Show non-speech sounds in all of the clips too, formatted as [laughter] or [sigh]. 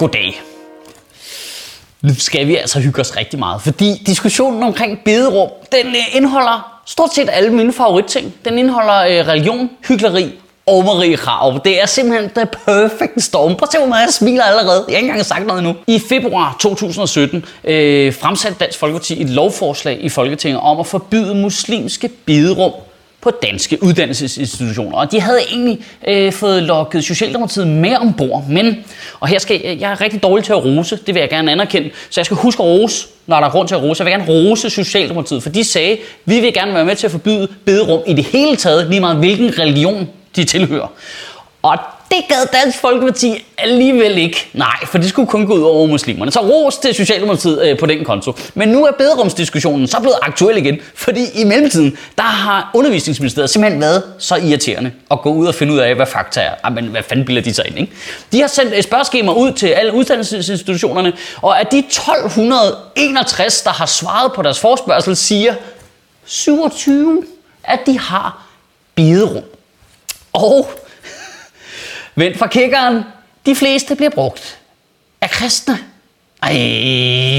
Goddag. Nu skal vi altså hygge os rigtig meget, fordi diskussionen omkring bederum, den øh, indeholder stort set alle mine favoritting. Den indeholder øh, religion, hyggeleri og Marie Krav. Det er simpelthen the perfect storm. Prøv at se, hvor meget jeg smiler allerede. Jeg har ikke engang sagt noget endnu. I februar 2017 øh, fremsatte Dansk Folkeparti et lovforslag i Folketinget om at forbyde muslimske bederum på danske uddannelsesinstitutioner. Og de havde egentlig øh, fået lukket Socialdemokratiet med ombord, men, og her skal jeg, jeg er rigtig dårlig til at rose, det vil jeg gerne anerkende, så jeg skal huske at rose, når der er grund til at rose. Jeg vil gerne rose Socialdemokratiet, for de sagde, vi vil gerne være med til at forbyde bederum i det hele taget, lige meget hvilken religion de tilhører. Og det gad Dansk Folkeparti alligevel ikke. Nej, for det skulle kun gå ud over muslimerne. Så ros til Socialdemokratiet øh, på den konto. Men nu er bederumsdiskussionen så blevet aktuel igen, fordi i mellemtiden, der har undervisningsministeriet simpelthen været så irriterende at gå ud og finde ud af, hvad fakta er. Ah, men hvad fanden bilder de sig ind, ikke? De har sendt øh, et spørgeskema ud til alle uddannelsesinstitutionerne, og af de 1261, der har svaret på deres forspørgsel, siger 27, at de har bederum. Og Vent fra kiggeren. De fleste bliver brugt af kristne. Ej,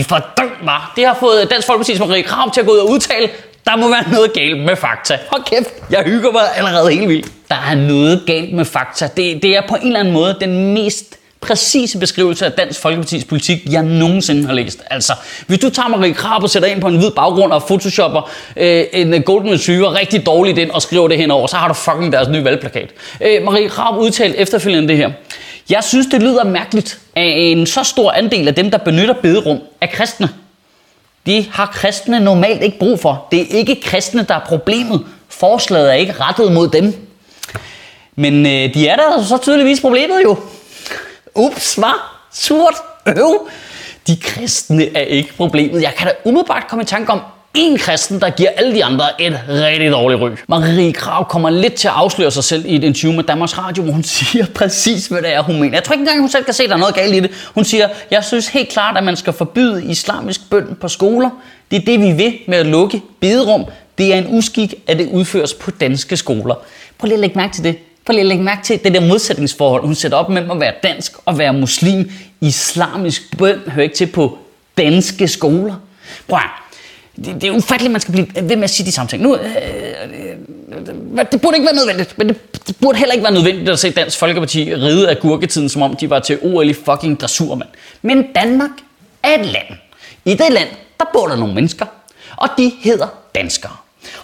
for mig. Det har fået Dansk Folkeparti's Marie Krav til at gå ud og udtale, der må være noget galt med fakta. Hold kæft, jeg hygger mig allerede helt vildt. Der er noget galt med fakta. Det, det er på en eller anden måde den mest præcise beskrivelse af Dansk Folkeparti's politik, jeg nogensinde har læst. Altså, hvis du tager Marie Krab og sætter ind på en hvid baggrund og photoshopper øh, en øh, Golden Retriever rigtig dårligt ind og skriver det henover, så har du fucking deres nye valgplakat. Øh, Marie Krab udtalte efterfølgende det her. Jeg synes, det lyder mærkeligt, at en så stor andel af dem, der benytter bederum, er kristne. De har kristne normalt ikke brug for. Det er ikke kristne, der er problemet. Forslaget er ikke rettet mod dem. Men øh, de er der så tydeligvis problemet jo. Ups, hvad? Surt. Øv. De kristne er ikke problemet. Jeg kan da umiddelbart komme i tanke om en kristen, der giver alle de andre et rigtig dårligt ryg. Marie Krav kommer lidt til at afsløre sig selv i et interview med Danmarks Radio, hvor hun [laughs] siger præcis, hvad det er, hun mener. Jeg tror ikke engang, hun selv kan se, at der er noget galt i det. Hun siger, jeg synes helt klart, at man skal forbyde islamisk bøn på skoler. Det er det, vi vil med at lukke bederum. Det er en uskik, at det udføres på danske skoler. Prøv lige at lægge mærke til det. Prøv lige at lægge mærke til det der modsætningsforhold, hun sætter op mellem at være dansk og være muslim. Islamisk bøn hører ikke til på danske skoler. Prøv det, det er ufatteligt, at man skal blive ved med at sige de samme ting. Nu, øh, øh, det burde ikke være nødvendigt, men det, det burde heller ikke være nødvendigt at se Dansk Folkeparti ride af gurketiden, som om de var til OL i fucking dressurmand. Men Danmark er et land. I det land, der bor der nogle mennesker, og de hedder danskere.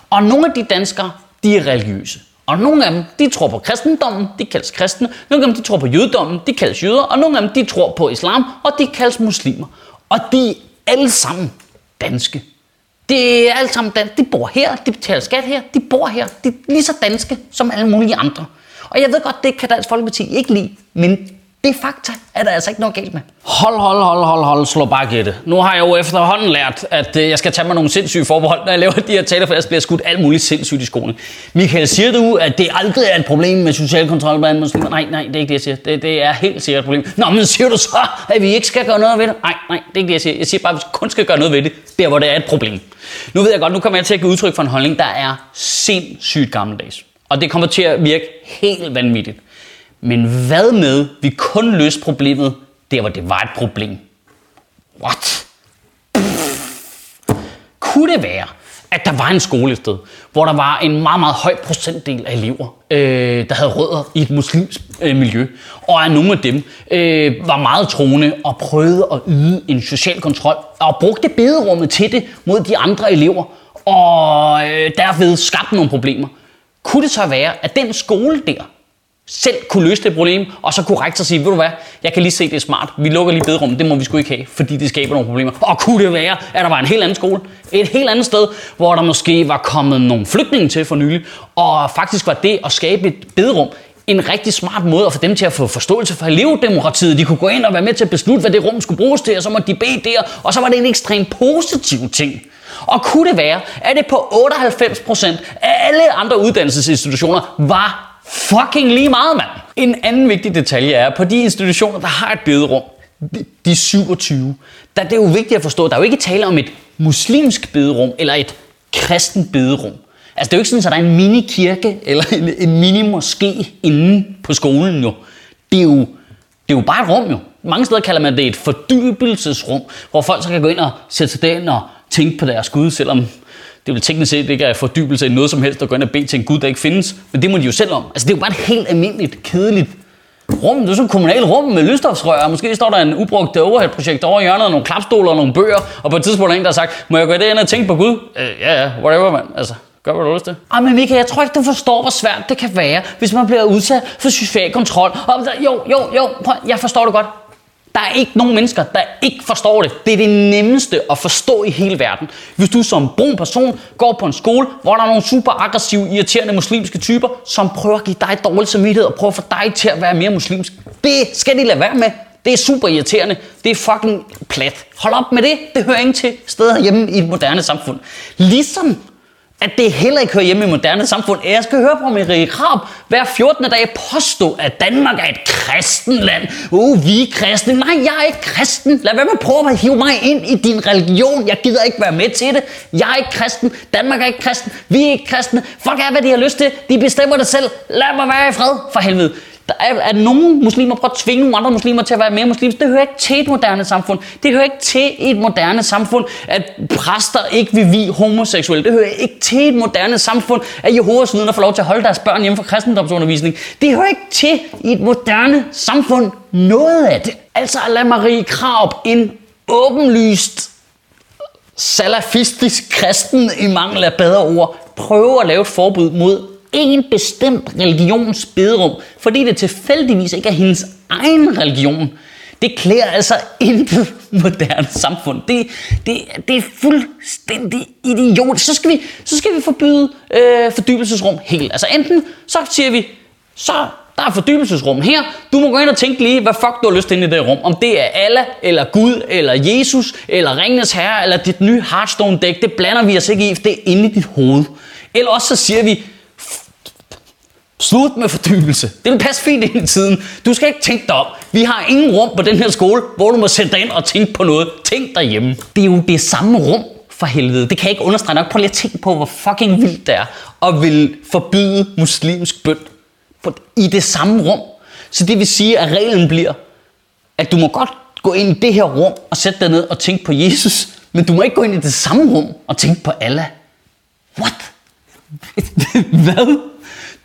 Og nogle af de danskere, de er religiøse. Og nogle af dem, de tror på kristendommen, de kaldes kristne. Nogle af dem, de tror på jødedommen, de kaldes jøder. Og nogle af dem, de tror på islam, og de kaldes muslimer. Og de er alle sammen danske. Det er alle sammen danske. De bor her, de betaler skat her, de bor her. De er lige så danske som alle mulige andre. Og jeg ved godt, det kan Dansk Folkeparti ikke lide, men det er fakta, er der altså ikke noget galt med. Hold, hold, hold, hold, hold, slå bare gætte. Nu har jeg jo efterhånden lært, at øh, jeg skal tage mig nogle sindssyge forbehold, når jeg laver de her taler, for jeg bliver skudt alt muligt sindssygt i skoene. Michael, siger du, at det aldrig er et problem med social kontrol blandt muslimer? Nej, nej, det er ikke det, jeg siger. Det, det er helt sikkert et problem. Nå, men siger du så, at vi ikke skal gøre noget ved det? Nej, nej, det er ikke det, jeg siger. Jeg siger bare, at vi kun skal gøre noget ved det, der hvor det er et problem. Nu ved jeg godt, nu kommer jeg til at give udtryk for en holdning, der er sindssygt gammeldags. Og det kommer til at virke helt vanvittigt. Men hvad med, vi kun løste problemet der, hvor det var et problem? What? Kunne det være, at der var en skole et sted, hvor der var en meget, meget høj procentdel af elever, øh, der havde rødder i et muslimsk øh, miljø, og at nogle af dem øh, var meget troende og prøvede at yde en social kontrol, og brugte bederummet til det mod de andre elever, og øh, derved skabte nogle problemer. Kunne det så være, at den skole der, selv kunne løse det problem, og så kunne rektor sige, ved du hvad, jeg kan lige se, det er smart, vi lukker lige bederummet, det må vi sgu ikke have, fordi det skaber nogle problemer. Og kunne det være, at der var en helt anden skole, et helt andet sted, hvor der måske var kommet nogle flygtninge til for nylig, og faktisk var det at skabe et bederum, en rigtig smart måde at få dem til at få forståelse for elevdemokratiet. De kunne gå ind og være med til at beslutte, hvad det rum skulle bruges til, og så måtte de bede der, og så var det en ekstremt positiv ting. Og kunne det være, at det på 98% af alle andre uddannelsesinstitutioner var fucking lige meget, mand. En anden vigtig detalje er, på de institutioner, der har et bederum, de, 27, der det er jo vigtigt at forstå, der er jo ikke tale om et muslimsk bederum eller et kristen bederum. Altså det er jo ikke sådan, at der er en mini-kirke eller en, en mini-moské inde på skolen jo. Det er jo Det er jo bare et rum jo. Mange steder kalder man det et fordybelsesrum, hvor folk så kan gå ind og sætte sig derind og tænke på deres Gud, selvom det vil teknisk set ikke er fordybelse i noget som helst at gå ind og bede til en Gud, der ikke findes. Men det må de jo selv om. Altså det er jo bare et helt almindeligt, kedeligt rum. Det er sådan et kommunalt rum med lysstofsrør, måske står der en ubrugt øh, overhead-projekt over i hjørnet, og nogle klapstoler og nogle bøger, og på et tidspunkt er der en, der har sagt, må jeg gå ind og tænke på Gud? Øh, ja, ja, whatever, mand. Altså, gør hvad du har lyst til. Ej, men Mika, jeg tror ikke, du forstår, hvor svært det kan være, hvis man bliver udsat for social kontrol. Og jo, jo, jo, prøv, jeg forstår det godt. Der er ikke nogen mennesker, der ikke forstår det. Det er det nemmeste at forstå i hele verden. Hvis du som brun person går på en skole, hvor der er nogle super aggressive, irriterende muslimske typer, som prøver at give dig dårlig samvittighed og prøver at få dig til at være mere muslimsk. Det skal de lade være med. Det er super irriterende. Det er fucking plat. Hold op med det. Det hører ingen til steder hjemme i et moderne samfund. Ligesom at det heller ikke hører hjemme i moderne samfund. Jeg skal høre på Marie Krab hver 14. dag påstå, at Danmark er et kristenland. Uh, vi er kristne. Nej, jeg er ikke kristen. Lad være med at prøve at hive mig ind i din religion. Jeg gider ikke være med til det. Jeg er ikke kristen. Danmark er ikke kristen. Vi er ikke kristne. Folk er, hvad de har lyst til. De bestemmer det selv. Lad mig være i fred, for helvede. Der er, at nogle muslimer prøver at tvinge nogle andre muslimer til at være mere muslimske. Det hører ikke til et moderne samfund. Det hører ikke til et moderne samfund, at præster ikke vil vi homoseksuelle. Det hører ikke til et moderne samfund, at Jehovas vidner får lov til at holde deres børn hjemme fra kristendomsundervisning. Det hører ikke til i et moderne samfund noget af det. Altså at lade Marie Krab en åbenlyst salafistisk kristen i mangel af bedre ord prøve at lave et forbud mod en bestemt religions bederum, fordi det tilfældigvis ikke er hendes egen religion. Det klæder altså intet moderne samfund. Det, det, det er fuldstændig idiot. Så skal vi, så skal vi forbyde øh, fordybelsesrum helt. Altså enten så siger vi, så der er fordybelsesrum her. Du må gå ind og tænke lige, hvad fuck du har lyst til i det rum. Om det er Allah, eller Gud, eller Jesus, eller Ringens Herre, eller dit nye Hearthstone-dæk. Det blander vi os ikke i, for det er inde i dit hoved. Eller også så siger vi, Slut med fordybelse. Det vil passe fint ind i tiden. Du skal ikke tænke dig om. Vi har ingen rum på den her skole, hvor du må sætte dig ind og tænke på noget. Tænk derhjemme. Det er jo det samme rum, for helvede. Det kan jeg ikke understrege nok. Prøv lige at tænke på, hvor fucking vildt det er at vil forbyde muslimsk bøn i det samme rum. Så det vil sige, at reglen bliver, at du må godt gå ind i det her rum og sætte dig ned og tænke på Jesus, men du må ikke gå ind i det samme rum og tænke på Allah. What? [laughs] Hvad?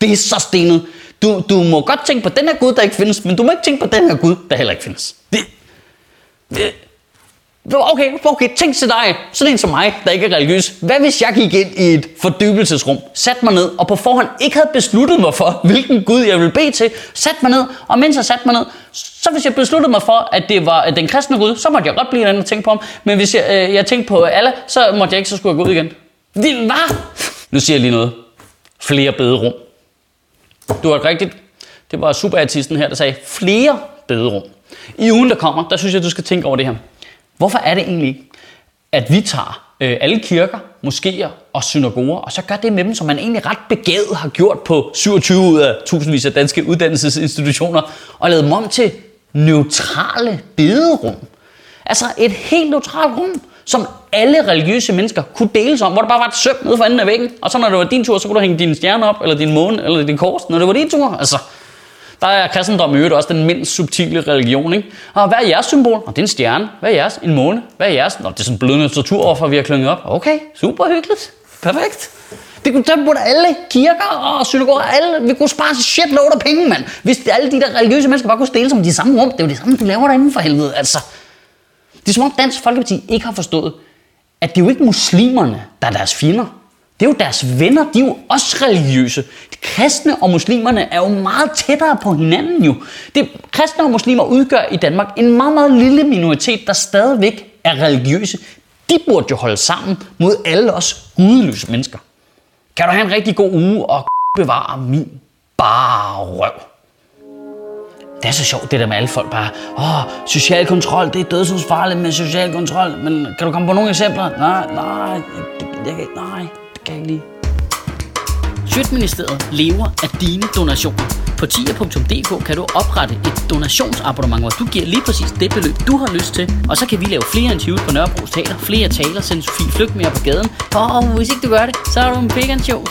Det er så stenet. Du, du må godt tænke på den her Gud, der ikke findes, men du må ikke tænke på den her Gud, der heller ikke findes. Det, det, Okay, okay, tænk til dig, sådan en som mig, der ikke er religiøs. Hvad hvis jeg gik ind i et fordybelsesrum, satte mig ned, og på forhånd ikke havde besluttet mig for, hvilken Gud jeg ville bede til, satte mig ned, og mens jeg satte mig ned, så hvis jeg besluttede mig for, at det var den kristne Gud, så måtte jeg godt blive en anden og tænke på ham. Men hvis jeg, øh, jeg tænkte på alle, så måtte jeg ikke, så skulle jeg gå ud igen. Det var... Nu siger jeg lige noget. Flere bederum. Du har rigtigt. Det var superartisten her, der sagde flere bederum. I ugen, der kommer, der synes jeg, du skal tænke over det her. Hvorfor er det egentlig at vi tager øh, alle kirker, moskéer og synagoger, og så gør det med dem, som man egentlig ret begavet har gjort på 27 ud af tusindvis af danske uddannelsesinstitutioner, og lavet dem om til neutrale bederum. Altså et helt neutralt rum, som alle religiøse mennesker kunne deles om, hvor der bare var et søm nede for enden af væggen, og så når det var din tur, så kunne du hænge din stjerne op, eller din måne, eller din kors, når det var din tur. Altså, der er kristendom i øvrigt også den mindst subtile religion, ikke? Og hvad er jeres symbol? Og det er en stjerne. Hvad er jeres? En måne. Hvad er jeres? Nå, det er sådan blødende torturoffer, vi har klynget op. Okay, super hyggeligt. Perfekt. Det kunne tage på alle kirker og synagoger, alle, vi kunne spare shitload af penge, mand. Hvis alle de der religiøse mennesker bare kunne stille som de samme rum, det er jo det samme, du laver derinde for helvede, altså. Det er som om Dansk Folkeparti ikke har forstået, at det er jo ikke muslimerne, der er deres fjender. Det er jo deres venner, de er jo også religiøse. De kristne og muslimerne er jo meget tættere på hinanden jo. Det, kristne og muslimer udgør i Danmark en meget, meget lille minoritet, der stadigvæk er religiøse. De burde jo holde sammen mod alle os gudeløse mennesker. Kan du have en rigtig god uge og bevare min bare røv. Det er så sjovt, det der med alle folk bare, åh, social kontrol, det er dødsensfarligt med social kontrol, men kan du komme på nogle eksempler? Nej, nej, det, jeg, nej, det kan jeg ikke. Sjøtministeriet lever af dine donationer. På tier.dk kan du oprette et donationsabonnement, hvor du giver lige præcis det beløb, du har lyst til. Og så kan vi lave flere interviews på Nørrebro Teater, flere taler, sende Sofie Flygt mere på gaden. Og hvis ikke du gør det, så er du en big show.